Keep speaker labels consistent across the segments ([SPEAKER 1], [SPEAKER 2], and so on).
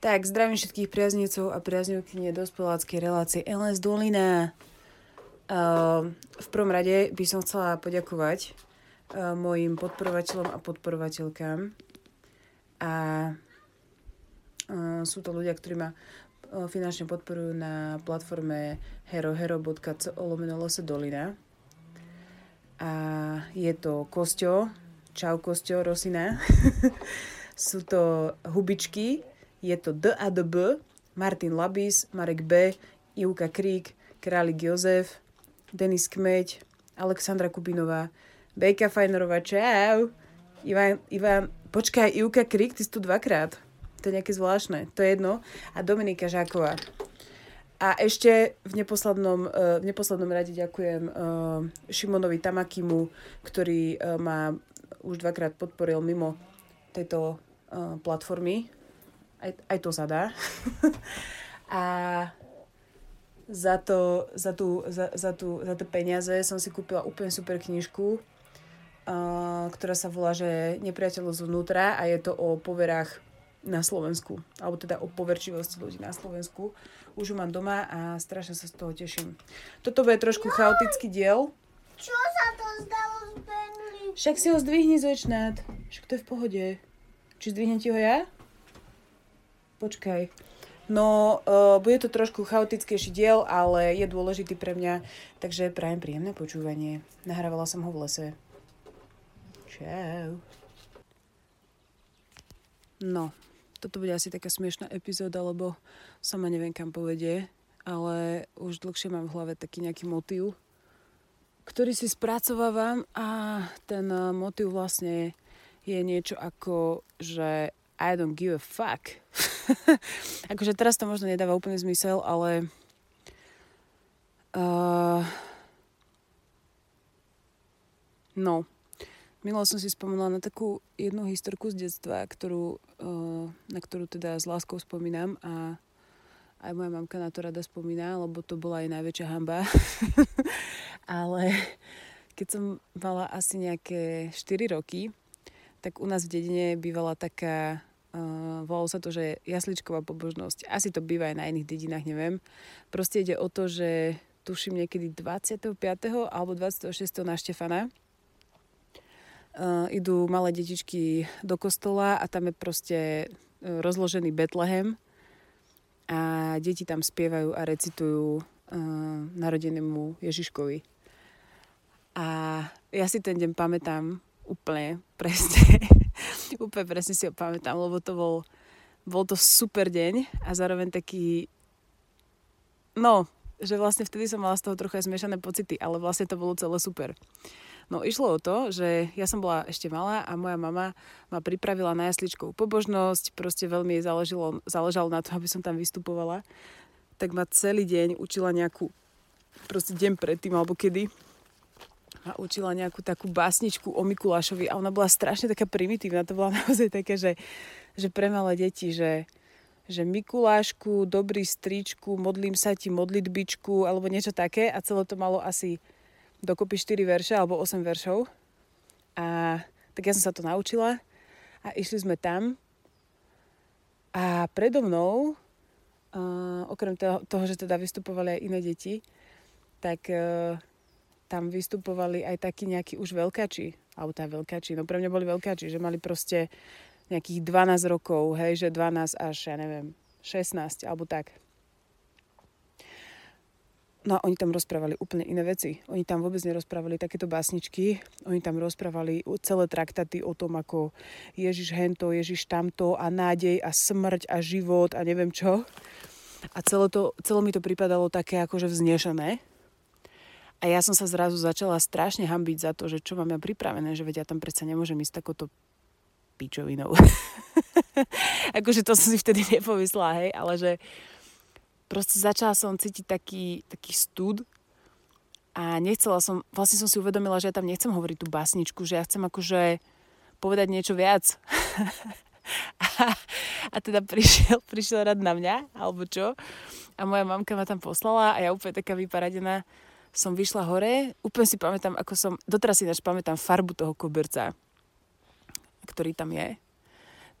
[SPEAKER 1] Tak, zdravím všetkých priaznicov a priaznivkyne dospeláckej relácie LS Dolina. Uh, v prvom rade by som chcela poďakovať uh, mojim podporovateľom a podporovateľkám. A sú to ľudia, ktorí ma uh, finančne podporujú na platforme herohero.co lomeno dolina. A je to Kosťo, čau Kosťo, Rosina. sú to hubičky, je to D a D B, Martin Labis, Marek B, Ivka Krík, Králik Jozef, Denis Kmeď, Alexandra Kubinová, Bejka Fajnerová, čau! Ivan, Ivan, počkaj, Ivka Krík, ty si tu dvakrát. To je nejaké zvláštne, to je jedno. A Dominika Žáková. A ešte v neposlednom, eh, v neposlednom rade ďakujem uh, Šimonovi Tamakimu, ktorý uh, ma už dvakrát podporil mimo tejto platformy aj, aj to sa dá. a za, to, za, tú, za, za, tú, za tie peniaze som si kúpila úplne super knižku, ktorá sa volá, že Nepriateľ zvnútra a je to o poverách na Slovensku, alebo teda o poverčivosti ľudí na Slovensku. Už ju mám doma a strašne sa z toho teším. Toto bude trošku no, chaotický diel.
[SPEAKER 2] Čo sa to zdalo z Bentley?
[SPEAKER 1] Však si ho zdvihni, Zvečnát. Však to je v pohode. Či zdvihnem ti ho ja? Počkaj. No, uh, bude to trošku chaotickejší diel, ale je dôležitý pre mňa, takže prajem príjemné počúvanie. Nahrávala som ho v lese. Čau. No, toto bude asi taká smiešná epizóda, lebo sama neviem, kam povedie, ale už dlhšie mám v hlave taký nejaký motív, ktorý si spracovávam a ten motív vlastne je niečo ako, že I don't give a fuck. akože teraz to možno nedáva úplne zmysel, ale uh, no, Milo som si spomenula na takú jednu historku z detstva, ktorú, uh, na ktorú teda s láskou spomínam a aj moja mamka na to rada spomína, lebo to bola aj najväčšia hamba. Ale keď som mala asi nejaké 4 roky, tak u nás v dedine bývala taká Uh, volalo sa to, že jasličková pobožnosť. Asi to býva aj na iných dedinách, neviem. Proste ide o to, že tuším niekedy 25. alebo 26. na Štefana. Uh, idú malé detičky do kostola a tam je proste uh, rozložený Betlehem a deti tam spievajú a recitujú uh, narodenému Ježiškovi. A ja si ten deň pamätám úplne presne Úplne presne si ho pamätám, lebo to bol, bol to super deň a zároveň taký, no, že vlastne vtedy som mala z toho trochu zmiešané pocity, ale vlastne to bolo celé super. No išlo o to, že ja som bola ešte malá a moja mama ma pripravila na jasličkovú pobožnosť, proste veľmi jej záležalo, záležalo na to, aby som tam vystupovala. Tak ma celý deň učila nejakú, proste deň predtým alebo kedy, ma učila nejakú takú básničku o Mikulášovi a ona bola strašne taká primitívna. To bola naozaj také, že, že pre malé deti, že, že Mikulášku, dobrý stričku, modlím sa ti modlitbičku alebo niečo také a celé to malo asi dokopy 4 verše alebo 8 veršov. A tak ja som sa to naučila a išli sme tam a predo mnou, uh, okrem toho, toho, že teda vystupovali aj iné deti, tak uh, tam vystupovali aj takí nejakí už veľkači, alebo tá veľkači, no pre mňa boli veľkači, že mali proste nejakých 12 rokov, hej, že 12 až, ja neviem, 16, alebo tak. No a oni tam rozprávali úplne iné veci. Oni tam vôbec nerozprávali takéto básničky. Oni tam rozprávali celé traktaty o tom, ako Ježiš hento, Ježiš tamto a nádej a smrť a život a neviem čo. A celé, to, celé mi to pripadalo také akože vznešené. A ja som sa zrazu začala strašne hambiť za to, že čo mám ja pripravené, že veď ja tam predsa nemôžem ísť takouto pičovinou. akože to som si vtedy nepovyslela, hej, ale že proste začala som cítiť taký, taký stud a nechcela som, vlastne som si uvedomila, že ja tam nechcem hovoriť tú básničku, že ja chcem akože povedať niečo viac. a, a teda prišiel, prišiel rad na mňa, alebo čo. A moja mamka ma tam poslala a ja úplne taká vyparadená som vyšla hore, úplne si pamätám, ako som, doteraz si pamätám farbu toho koberca, ktorý tam je.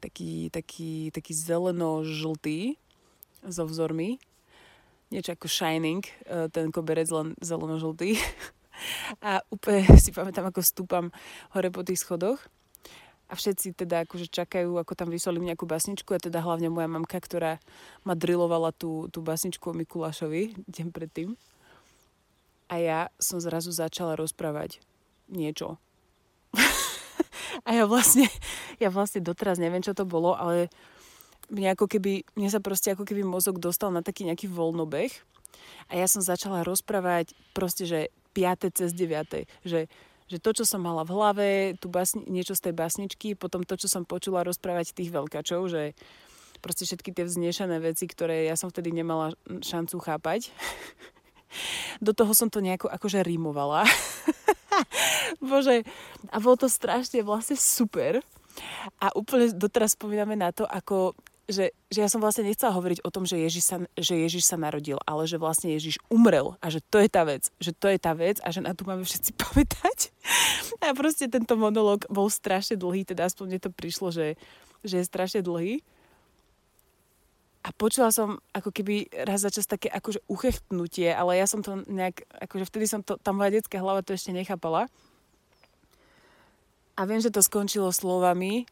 [SPEAKER 1] Taký, taký, taký zeleno-žltý so vzormi. Niečo ako Shining, e, ten koberec len zeleno-žltý. A úplne si pamätám, ako stúpam hore po tých schodoch. A všetci teda akože čakajú, ako tam vysolím nejakú basničku a teda hlavne moja mamka, ktorá ma drilovala tú, tú basničku o Mikulášovi deň predtým a ja som zrazu začala rozprávať niečo. a ja vlastne, ja vlastne doteraz neviem, čo to bolo, ale mne ako keby, mne sa proste ako keby mozog dostal na taký nejaký voľnobeh a ja som začala rozprávať proste, že 5. cez 9. Že, že to, čo som mala v hlave, tu basni, niečo z tej basničky, potom to, čo som počula rozprávať tých veľkačov, že proste všetky tie vznešené veci, ktoré ja som vtedy nemala šancu chápať. do toho som to nejako akože rímovala. Bože, a bolo to strašne vlastne super. A úplne doteraz spomíname na to, ako že, že ja som vlastne nechcela hovoriť o tom, že Ježiš, sa, že Ježiš sa narodil, ale že vlastne Ježiš umrel a že to je tá vec, že to je tá vec a že na to máme všetci pamätať. A proste tento monológ bol strašne dlhý, teda aspoň mne to prišlo, že, že je strašne dlhý. A počula som ako keby raz za čas také akože uchechtnutie, ale ja som to nejak, akože vtedy som to, tá moja detská hlava to ešte nechápala. A viem, že to skončilo slovami,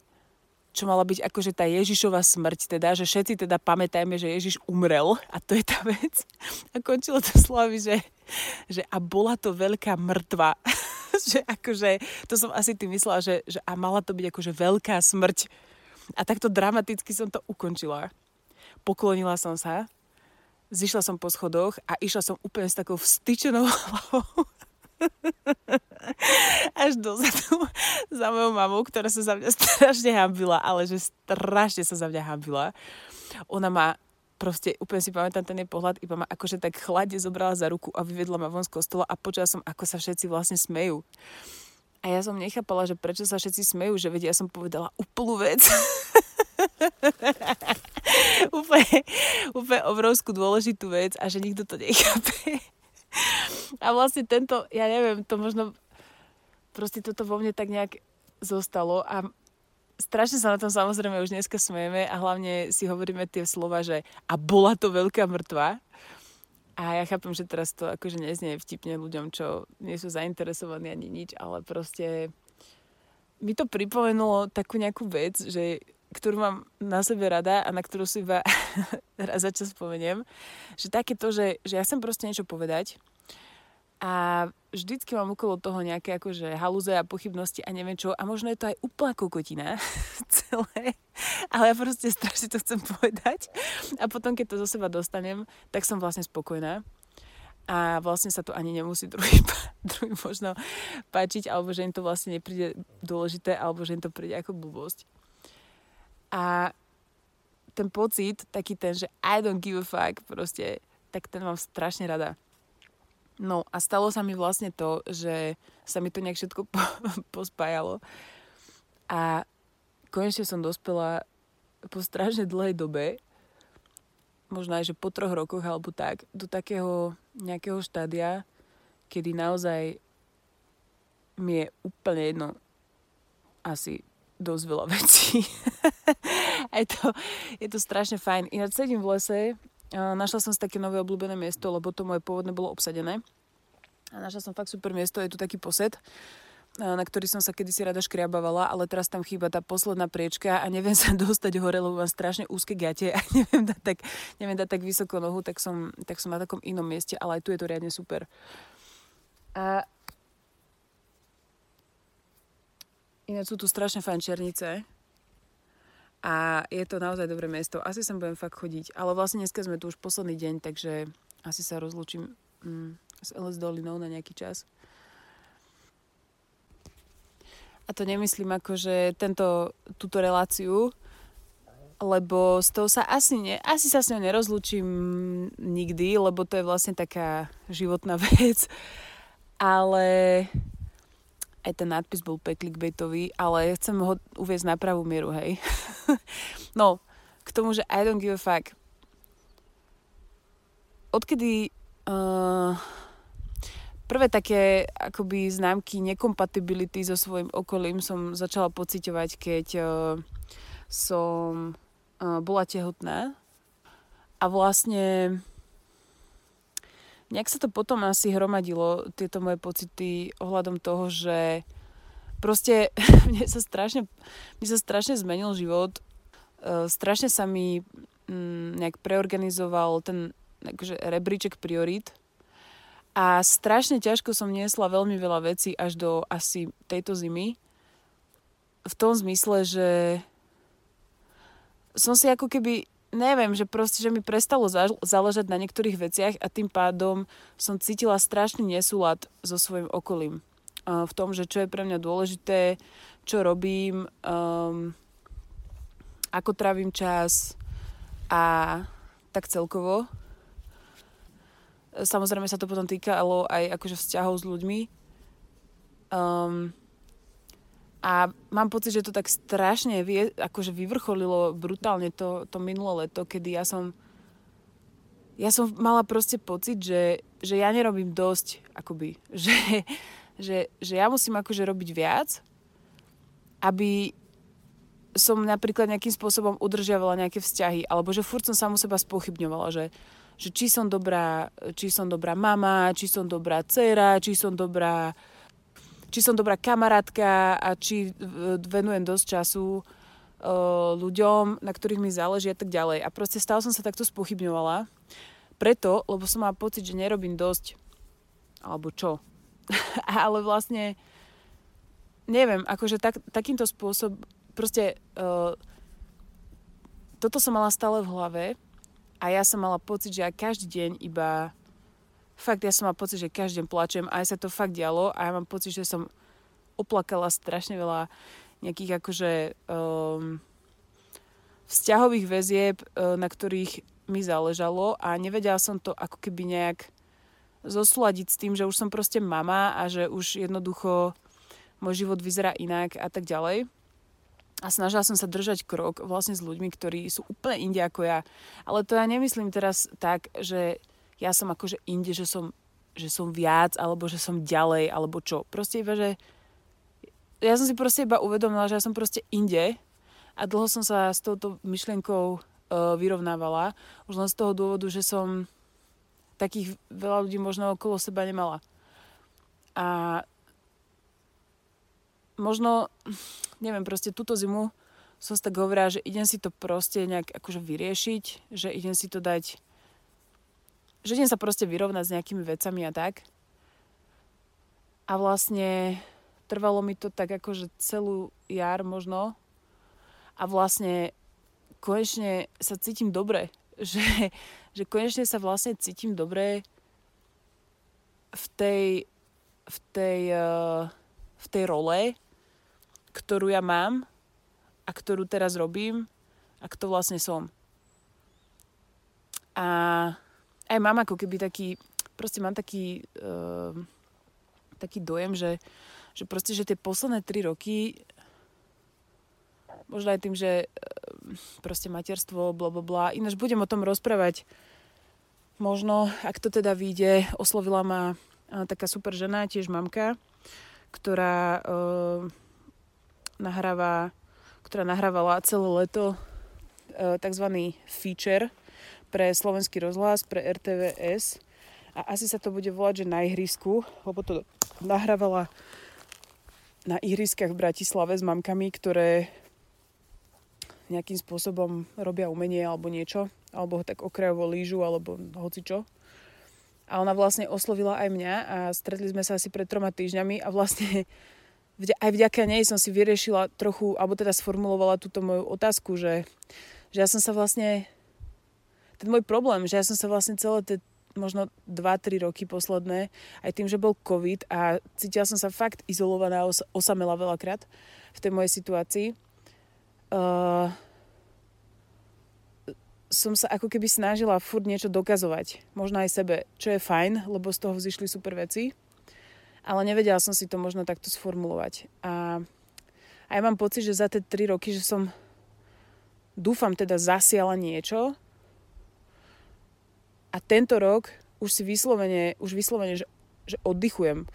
[SPEAKER 1] čo mala byť akože tá Ježišova smrť, teda, že všetci teda pamätajme, že Ježiš umrel a to je tá vec. A končilo to slovami, že, že a bola to veľká mŕtva. že akože, to som asi tým myslela, že, že a mala to byť akože veľká smrť. A takto dramaticky som to ukončila poklonila som sa, zišla som po schodoch a išla som úplne s takou vstyčenou hlavou až dozadu za mojou mamou, ktorá sa za mňa strašne hambila, ale že strašne sa za mňa hambila. Ona ma proste, úplne si pamätám ten jej pohľad, iba ma akože tak chladne zobrala za ruku a vyvedla ma von z kostola a počula som, ako sa všetci vlastne smejú. A ja som nechápala, že prečo sa všetci smejú, že vedia, ja som povedala úplnú vec. úplne, úplne obrovskú dôležitú vec a že nikto to nechápe. A vlastne tento, ja neviem, to možno proste toto vo mne tak nejak zostalo a strašne sa na tom samozrejme už dneska smejeme a hlavne si hovoríme tie slova, že a bola to veľká mŕtva. A ja chápem, že teraz to akože neznie vtipne ľuďom, čo nie sú zainteresovaní ani nič, ale proste mi to pripomenulo takú nejakú vec, že ktorú mám na sebe rada a na ktorú si iba raz za čas spomeniem, že také to, že, že ja chcem proste niečo povedať a vždycky mám okolo toho nejaké akože halúze a pochybnosti a neviem čo a možno je to aj úplná kokotina celé, ale ja proste strašne to chcem povedať a potom, keď to zo seba dostanem, tak som vlastne spokojná a vlastne sa to ani nemusí druhý, druhý možno páčiť, alebo že im to vlastne nepríde dôležité, alebo že im to príde ako blbosť. A ten pocit, taký ten, že I don't give a fuck, proste, tak ten mám strašne rada. No a stalo sa mi vlastne to, že sa mi to nejak všetko po, pospájalo. A konečne som dospela po strašne dlhej dobe, možno aj, že po troch rokoch alebo tak, do takého nejakého štádia, kedy naozaj mi je úplne jedno asi dosť veľa vecí. je, to, je to strašne fajn. Ináč sedím v lese, našla som si také nové obľúbené miesto, lebo to moje pôvodné bolo obsadené. A našla som fakt super miesto, je tu taký posed, na ktorý som sa kedysi rada škriabavala, ale teraz tam chýba tá posledná priečka a neviem sa dostať hore, lebo mám strašne úzke gate a neviem dať tak, neviem dať tak vysoko nohu, tak som, tak som na takom inom mieste, ale aj tu je to riadne super. A Ináč sú tu strašne fajn černice a je to naozaj dobré miesto. Asi sem budem fakt chodiť, ale vlastne dneska sme tu už posledný deň, takže asi sa rozlúčim mm, s LS Dolinou na nejaký čas. A to nemyslím ako, že tento, túto reláciu, lebo s tou sa asi, ne, asi sa s ňou nerozlúčim nikdy, lebo to je vlastne taká životná vec. Ale aj ten nadpis bol clickbaitový, ale chcem ho uviezť na pravú mieru, hej. no, k tomu, že I don't give a fuck. Odkedy uh, prvé také akoby známky nekompatibility so svojím okolím som začala pociťovať, keď uh, som uh, bola tehotná a vlastne nejak sa to potom asi hromadilo, tieto moje pocity ohľadom toho, že proste mne sa strašne, mne sa strašne zmenil život uh, strašne sa mi mm, nejak preorganizoval ten akože, rebríček priorít a strašne ťažko som niesla veľmi veľa vecí až do asi tejto zimy. V tom zmysle, že som si ako keby, neviem, že proste, že mi prestalo záležať na niektorých veciach a tým pádom som cítila strašný nesúlad so svojim okolím. v tom, že čo je pre mňa dôležité, čo robím, um, ako trávim čas a tak celkovo. Samozrejme sa to potom týkalo aj akože vzťahov s ľuďmi. Um, a mám pocit, že to tak strašne vie, akože vyvrcholilo brutálne to, to minulé leto, kedy ja som ja som mala proste pocit, že, že ja nerobím dosť, akoby, že, že, že ja musím akože robiť viac, aby som napríklad nejakým spôsobom udržiavala nejaké vzťahy, alebo že furt som samu seba spochybňovala, že, že či som dobrá, či som dobrá mama, či som dobrá dcera, či som dobrá či som dobrá kamarátka a či venujem dosť času uh, ľuďom, na ktorých mi záleží a tak ďalej. A proste stále som sa takto spochybňovala. Preto, lebo som mala pocit, že nerobím dosť. Alebo čo. Ale vlastne neviem, akože tak, takýmto spôsobom proste uh, toto som mala stále v hlave a ja som mala pocit, že ja každý deň iba fakt ja som mala pocit, že každý deň plačem a aj sa to fakt dialo a ja mám pocit, že som oplakala strašne veľa nejakých akože um, vzťahových väzieb, uh, na ktorých mi záležalo a nevedela som to ako keby nejak zosladiť s tým, že už som proste mama a že už jednoducho môj život vyzerá inak a tak ďalej a snažila som sa držať krok vlastne s ľuďmi, ktorí sú úplne inde ako ja. Ale to ja nemyslím teraz tak, že ja som akože inde, že som, že som viac, alebo že som ďalej, alebo čo. Proste iba, že ja som si proste iba uvedomila, že ja som proste inde a dlho som sa s touto myšlienkou uh, vyrovnávala. Už len z toho dôvodu, že som takých veľa ľudí možno okolo seba nemala. A možno, neviem, proste túto zimu som si tak hovorila, že idem si to proste nejak akože vyriešiť, že idem si to dať, že idem sa proste vyrovnať s nejakými vecami a tak. A vlastne trvalo mi to tak akože celú jar možno a vlastne konečne sa cítim dobre, že, že konečne sa vlastne cítim dobre v tej, v tej, uh, v tej role, ktorú ja mám a ktorú teraz robím a kto vlastne som. A aj mám ako keby taký, proste mám taký, uh, taký dojem, že, že proste, že tie posledné tri roky možno aj tým, že uh, proste materstvo, bla bla bla. Ináč budem o tom rozprávať možno, ak to teda vyjde, oslovila ma taká super žena, tiež mamka, ktorá uh, nahráva, ktorá nahrávala celé leto e, tzv. feature pre slovenský rozhlas, pre RTVS a asi sa to bude volať, že na ihrisku, lebo to nahrávala na ihriskách v Bratislave s mamkami, ktoré nejakým spôsobom robia umenie alebo niečo, alebo tak okrajovo lížu, alebo hocičo. A ona vlastne oslovila aj mňa a stretli sme sa asi pred troma týždňami a vlastne aj vďaka nej som si vyriešila trochu, alebo teda sformulovala túto moju otázku, že, že ja som sa vlastne, ten môj problém, že ja som sa vlastne celé tie možno 2-3 roky posledné, aj tým, že bol COVID a cítila som sa fakt izolovaná, os- osamela veľakrát v tej mojej situácii. Uh, som sa ako keby snažila furt niečo dokazovať. Možno aj sebe, čo je fajn, lebo z toho vzýšli super veci. ale nevedela som si to možno takto sformulovať. A, a ja mám pocit, že za tie 3 roky, že som dúfam teda zasiala niečo a tento rok už si vyslovene, už vyslovene, že, že oddychujem.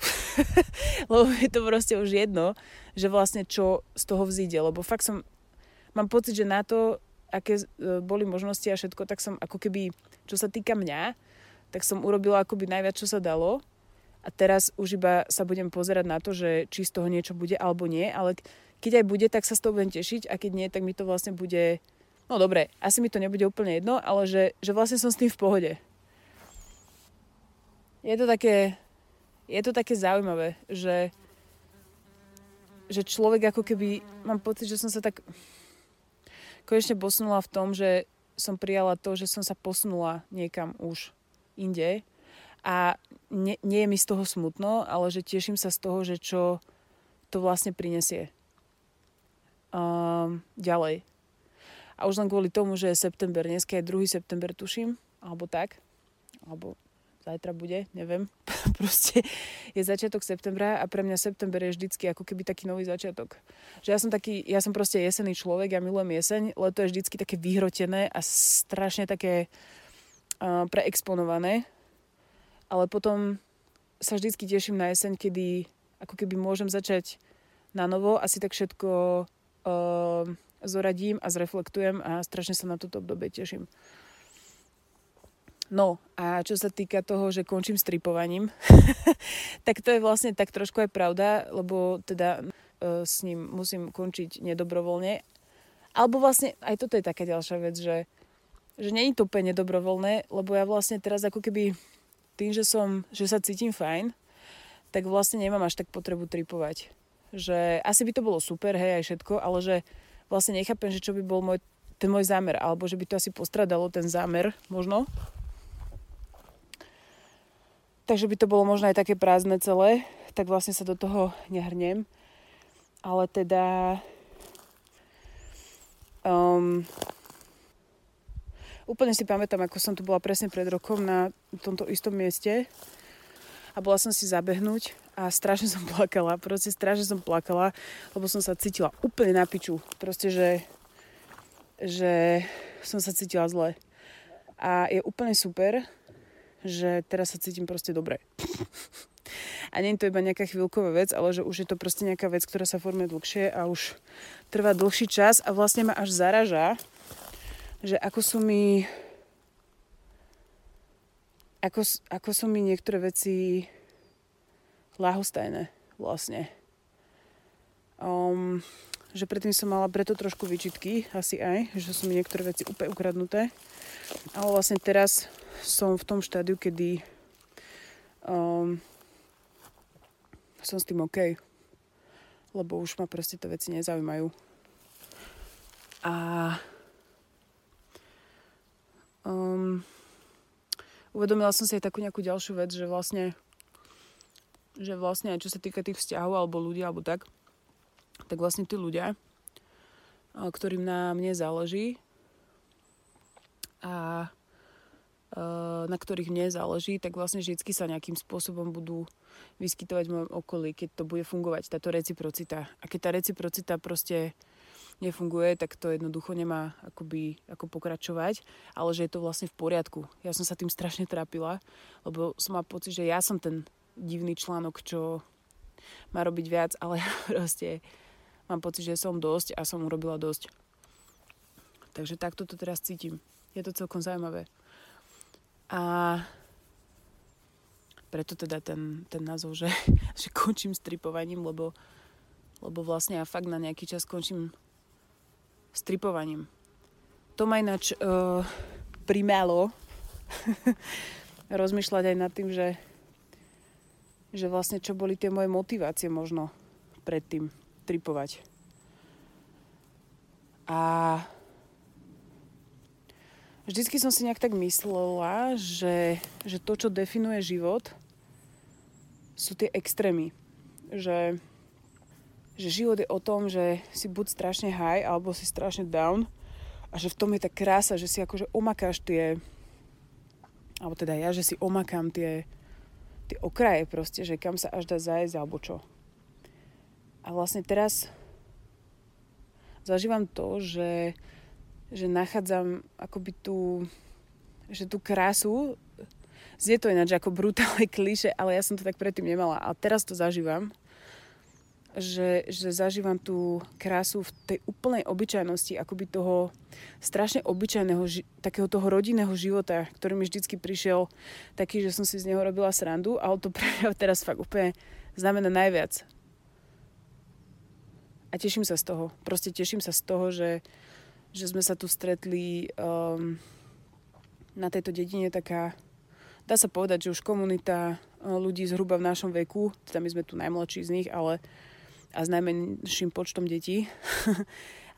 [SPEAKER 1] lebo je to proste už jedno, že vlastne čo z toho vzíde, lebo fakt som, mám pocit, že na to, aké e, boli možnosti a všetko, tak som ako keby, čo sa týka mňa, tak som urobila akoby najviac, čo sa dalo. A teraz už iba sa budem pozerať na to, že či z toho niečo bude alebo nie, ale keď aj bude, tak sa z toho budem tešiť. A keď nie, tak mi to vlastne bude, no dobre, asi mi to nebude úplne jedno, ale že, že vlastne som s tým v pohode. Je to také, je to také zaujímavé, že, že človek ako keby, mám pocit, že som sa tak konečne posunula v tom, že som prijala to, že som sa posunula niekam už inde a nie, nie je mi z toho smutno, ale že teším sa z toho, že čo to vlastne prinesie um, ďalej. A už len kvôli tomu, že je september, dneska je 2. september, tuším, alebo tak, alebo zajtra bude, neviem. Proste je začiatok septembra a pre mňa september je vždycky ako keby taký nový začiatok. Že ja som taký, ja som proste jesený človek, ja milujem jeseň, leto je vždycky také vyhrotené a strašne také uh, preexponované. Ale potom sa vždycky teším na jeseň, kedy ako keby môžem začať na novo a si tak všetko uh, zoradím a zreflektujem a strašne sa na toto obdobie teším. No a čo sa týka toho, že končím s tripovaním, tak to je vlastne tak trošku aj pravda, lebo teda e, s ním musím končiť nedobrovoľne. Alebo vlastne aj toto je taká ďalšia vec, že, že je to úplne nedobrovoľné, lebo ja vlastne teraz ako keby tým, že, som, že sa cítim fajn, tak vlastne nemám až tak potrebu tripovať. Že asi by to bolo super, hej, aj všetko, ale že vlastne nechápem, že čo by bol môj, ten môj zámer, alebo že by to asi postradalo ten zámer, možno, takže by to bolo možno aj také prázdne celé, tak vlastne sa do toho nehrnem. Ale teda um, úplne si pamätám, ako som tu bola presne pred rokom na tomto istom mieste a bola som si zabehnúť a strašne som plakala, proste strašne som plakala, lebo som sa cítila úplne na piču. Proste, že, že som sa cítila zle. A je úplne super, že teraz sa cítim proste dobre. A nie je to iba nejaká chvíľková vec, ale že už je to proste nejaká vec, ktorá sa formuje dlhšie a už trvá dlhší čas a vlastne ma až zaraža, že ako sú mi ako, ako sú mi niektoré veci lahostajné vlastne. Um, že predtým som mala preto trošku vyčitky, asi aj, že sú mi niektoré veci úplne ukradnuté. Ale vlastne teraz som v tom štádiu, kedy um, som s tým OK. Lebo už ma proste tie veci nezaujímajú. A um, uvedomila som si aj takú nejakú ďalšiu vec, že vlastne že vlastne aj čo sa týka tých vzťahov alebo ľudí alebo tak, tak vlastne tí ľudia, ktorým na mne záleží a Eh, na ktorých mne záleží, tak vlastne vždy sa nejakým spôsobom budú vyskytovať v mojom okolí, keď to bude fungovať, táto reciprocita. A keď tá reciprocita proste nefunguje, tak to jednoducho nemá akoby, ako pokračovať, ale že je to vlastne v poriadku. Ja som sa tým strašne trápila, lebo som mal pocit, že ja som ten divný článok, čo má robiť viac, ale proste mám pocit, že som dosť a som urobila dosť. Takže takto to teraz cítim. Je to celkom zaujímavé. A preto teda ten, ten názov, že, že končím s tripovaním, lebo, lebo vlastne ja fakt na nejaký čas končím s tripovaním. To ma ináč uh, primelo rozmýšľať aj nad tým, že, že vlastne čo boli tie moje motivácie možno predtým tripovať. A vždycky som si nejak tak myslela, že, že to, čo definuje život, sú tie extrémy. Že, že život je o tom, že si buď strašne high, alebo si strašne down a že v tom je tá krása, že si akože omakáš tie alebo teda ja, že si omakám tie, tie okraje proste, že kam sa až dá zájsť alebo čo. A vlastne teraz zažívam to, že, že nachádzam akoby tú, že tú krásu, znie to ináč ako brutálne kliše, ale ja som to tak predtým nemala. A teraz to zažívam že, že zažívam tú krásu v tej úplnej obyčajnosti, akoby toho strašne obyčajného, ži- takého toho rodinného života, ktorý mi vždycky prišiel taký, že som si z neho robila srandu, ale to pre mňa teraz fakt úplne znamená najviac. A teším sa z toho. Proste teším sa z toho, že, že sme sa tu stretli um, na tejto dedine taká, dá sa povedať, že už komunita uh, ľudí zhruba v našom veku, teda my sme tu najmladší z nich, ale a s najmenším počtom detí.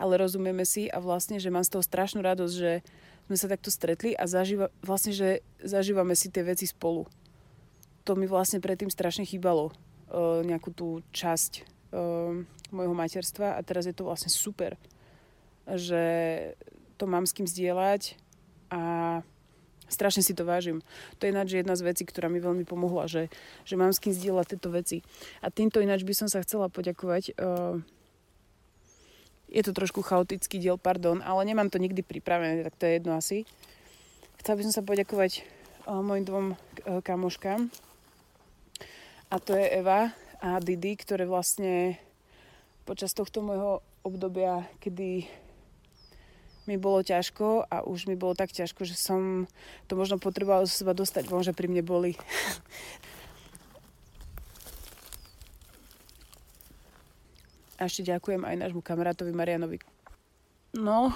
[SPEAKER 1] Ale rozumieme si a vlastne, že mám z toho strašnú radosť, že sme sa takto stretli a zažíva, vlastne, že zažívame si tie veci spolu. To mi vlastne predtým strašne chýbalo. Uh, nejakú tú časť uh, môjho materstva a teraz je to vlastne super. Že to mám s kým zdieľať a Strašne si to vážim. To je ináč jedna z vecí, ktorá mi veľmi pomohla, že, že mám s kým zdieľať tieto veci. A týmto ináč by som sa chcela poďakovať. Uh, je to trošku chaotický diel, pardon, ale nemám to nikdy pripravené, tak to je jedno asi. Chcela by som sa poďakovať uh, mojim dvom uh, kamoškám. A to je Eva a Didi, ktoré vlastne počas tohto môjho obdobia, kedy mi bolo ťažko a už mi bolo tak ťažko, že som to možno potrebovala zo seba dostať von, že pri mne boli. A ešte ďakujem aj nášmu kamarátovi Marianovi. No,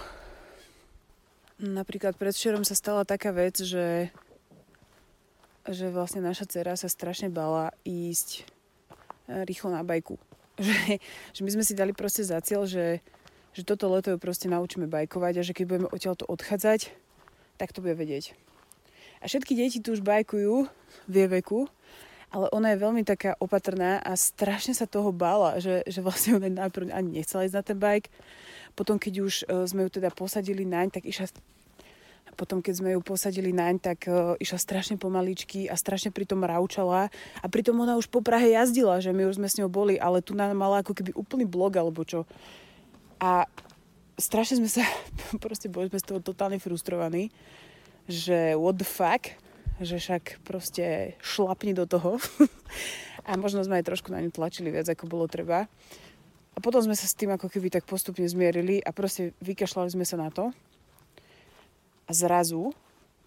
[SPEAKER 1] napríklad predvčerom sa stala taká vec, že, že vlastne naša dcera sa strašne bala ísť eh, rýchlo na bajku. Že, že my sme si dali proste za cieľ, že že toto leto ju proste naučíme bajkovať a že keď budeme odtiaľto odchádzať, tak to bude vedieť. A všetky deti tu už bajkujú v jej veku, ale ona je veľmi taká opatrná a strašne sa toho bála, že, že vlastne ona najprv ani nechcela ísť na ten bajk. Potom, keď už uh, sme ju teda posadili naň, tak išla potom, keď sme ju posadili naň, tak uh, išla strašne pomaličky a strašne pritom raučala. A pritom ona už po Prahe jazdila, že my už sme s ňou boli, ale tu nám mala ako keby úplný blog alebo čo. A strašne sme sa, proste boli sme z toho totálne frustrovaní, že what the fuck, že však proste šlapni do toho. a možno sme aj trošku na ňu tlačili viac, ako bolo treba. A potom sme sa s tým ako keby tak postupne zmierili a proste vykašľali sme sa na to. A zrazu,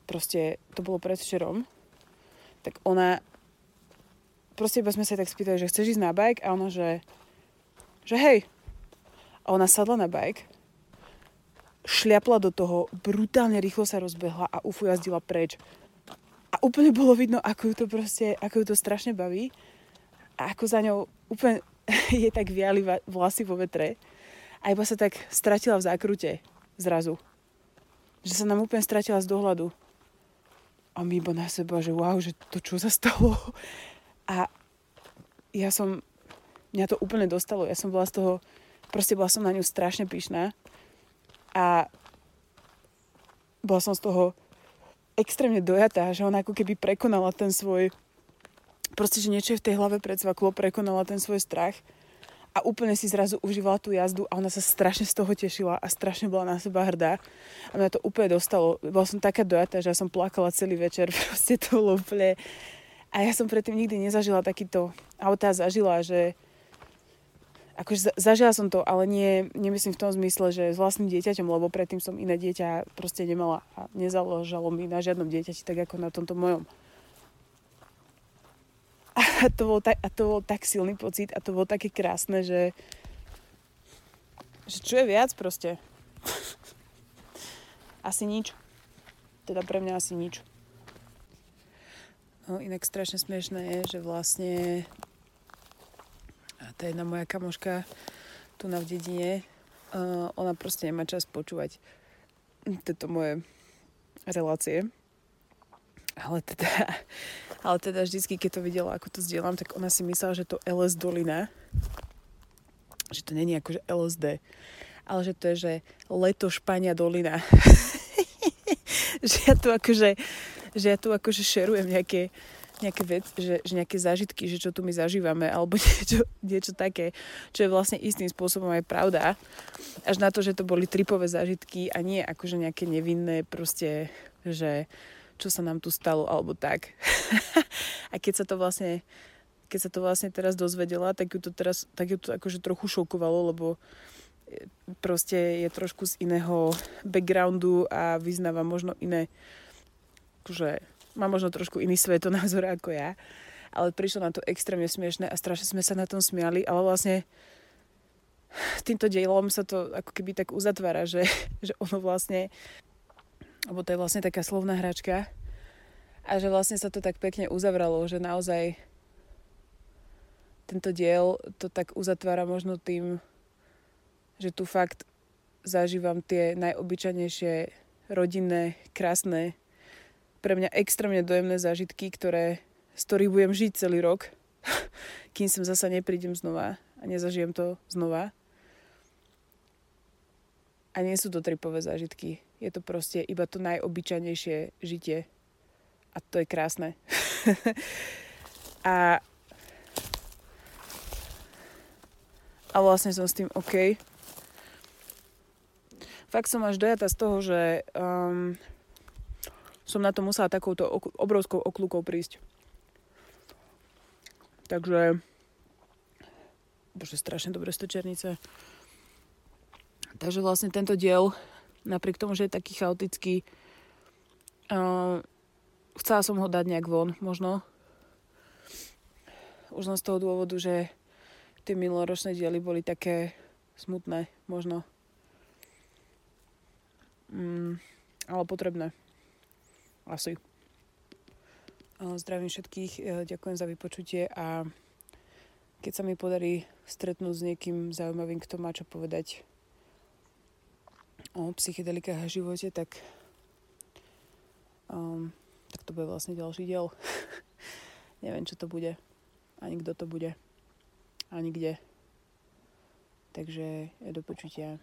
[SPEAKER 1] proste to bolo predvčerom, tak ona, proste iba sme sa tak spýtali, že chceš ísť na bike? A ona, že, že hej, a ona sadla na bike, šliapla do toho, brutálne rýchlo sa rozbehla a ufu jazdila preč. A úplne bolo vidno, ako ju to proste, ako ju to strašne baví. A ako za ňou úplne je tak viali vlasy vo vetre. A iba sa tak stratila v zákrute zrazu. Že sa nám úplne stratila z dohľadu. A my iba na seba, že wow, že to čo sa stalo. A ja som, mňa to úplne dostalo. Ja som bola z toho Proste bola som na ňu strašne pyšná. A bola som z toho extrémne dojatá, že ona ako keby prekonala ten svoj proste, že niečo je v tej hlave predsvaklo, prekonala ten svoj strach a úplne si zrazu užívala tú jazdu a ona sa strašne z toho tešila a strašne bola na seba hrdá. A mňa to úplne dostalo. Bola som taká dojatá, že ja som plakala celý večer, proste to bolo úplne... A ja som predtým nikdy nezažila takýto, tá zažila, že akože zažila som to, ale nie, nemyslím v tom zmysle, že s vlastným dieťaťom, lebo predtým som iné dieťa proste nemala a nezaložalo mi na žiadnom dieťati, tak ako na tomto mojom. A to, bol tak, a to bol tak silný pocit a to bolo také krásne, že, že čo je viac proste. asi nič. Teda pre mňa asi nič. No, inak strašne smiešné je, že vlastne tá jedna moja kamoška tu na v dedine, uh, ona proste nemá čas počúvať tieto moje relácie. Ale teda, ale teda vždycky, keď to videla, ako to zdieľam, tak ona si myslela, že to LS Dolina, že to není akože LSD, ale že to je, že leto Špania Dolina. že ja tu akože, že ja tu akože šerujem nejaké, nejaké vec, že, že nejaké zážitky, že čo tu my zažívame, alebo niečo, niečo také, čo je vlastne istým spôsobom aj pravda. Až na to, že to boli tripové zážitky a nie akože nejaké nevinné proste, že čo sa nám tu stalo, alebo tak. a keď sa to vlastne keď sa to vlastne teraz dozvedela, tak ju to teraz, tak ju to akože trochu šokovalo, lebo proste je trošku z iného backgroundu a vyznáva možno iné, akože má možno trošku iný svetonázor ako ja. Ale prišlo na to extrémne smiešne a strašne sme sa na tom smiali, ale vlastne týmto dielom sa to ako keby tak uzatvára, že, že ono vlastne, alebo to je vlastne taká slovná hračka a že vlastne sa to tak pekne uzavralo, že naozaj tento diel to tak uzatvára možno tým, že tu fakt zažívam tie najobyčajnejšie rodinné, krásne pre mňa extrémne dojemné zážitky, ktoré, z ktorých budem žiť celý rok, kým sem zasa neprídem znova a nezažijem to znova. A nie sú to tripové zážitky. Je to proste iba to najobyčajnejšie žitie. A to je krásne. a, a vlastne som s tým OK. Fakt som až dojata z toho, že um, som na to musela takouto obrovskou okľukou prísť. Takže bože, strašne dobré stečernice. Takže vlastne tento diel, napriek tomu, že je taký chaotický, uh, chcela som ho dať nejak von, možno. Už len z toho dôvodu, že tie minuloročné diely boli také smutné, možno. Mm, ale potrebné. Asi. Zdravím všetkých, e, ďakujem za vypočutie a keď sa mi podarí stretnúť s niekým zaujímavým, kto má čo povedať o psychedelikách a živote, tak, um, tak to bude vlastne ďalší diel. Neviem, čo to bude, ani kto to bude, ani kde. Takže do počutia.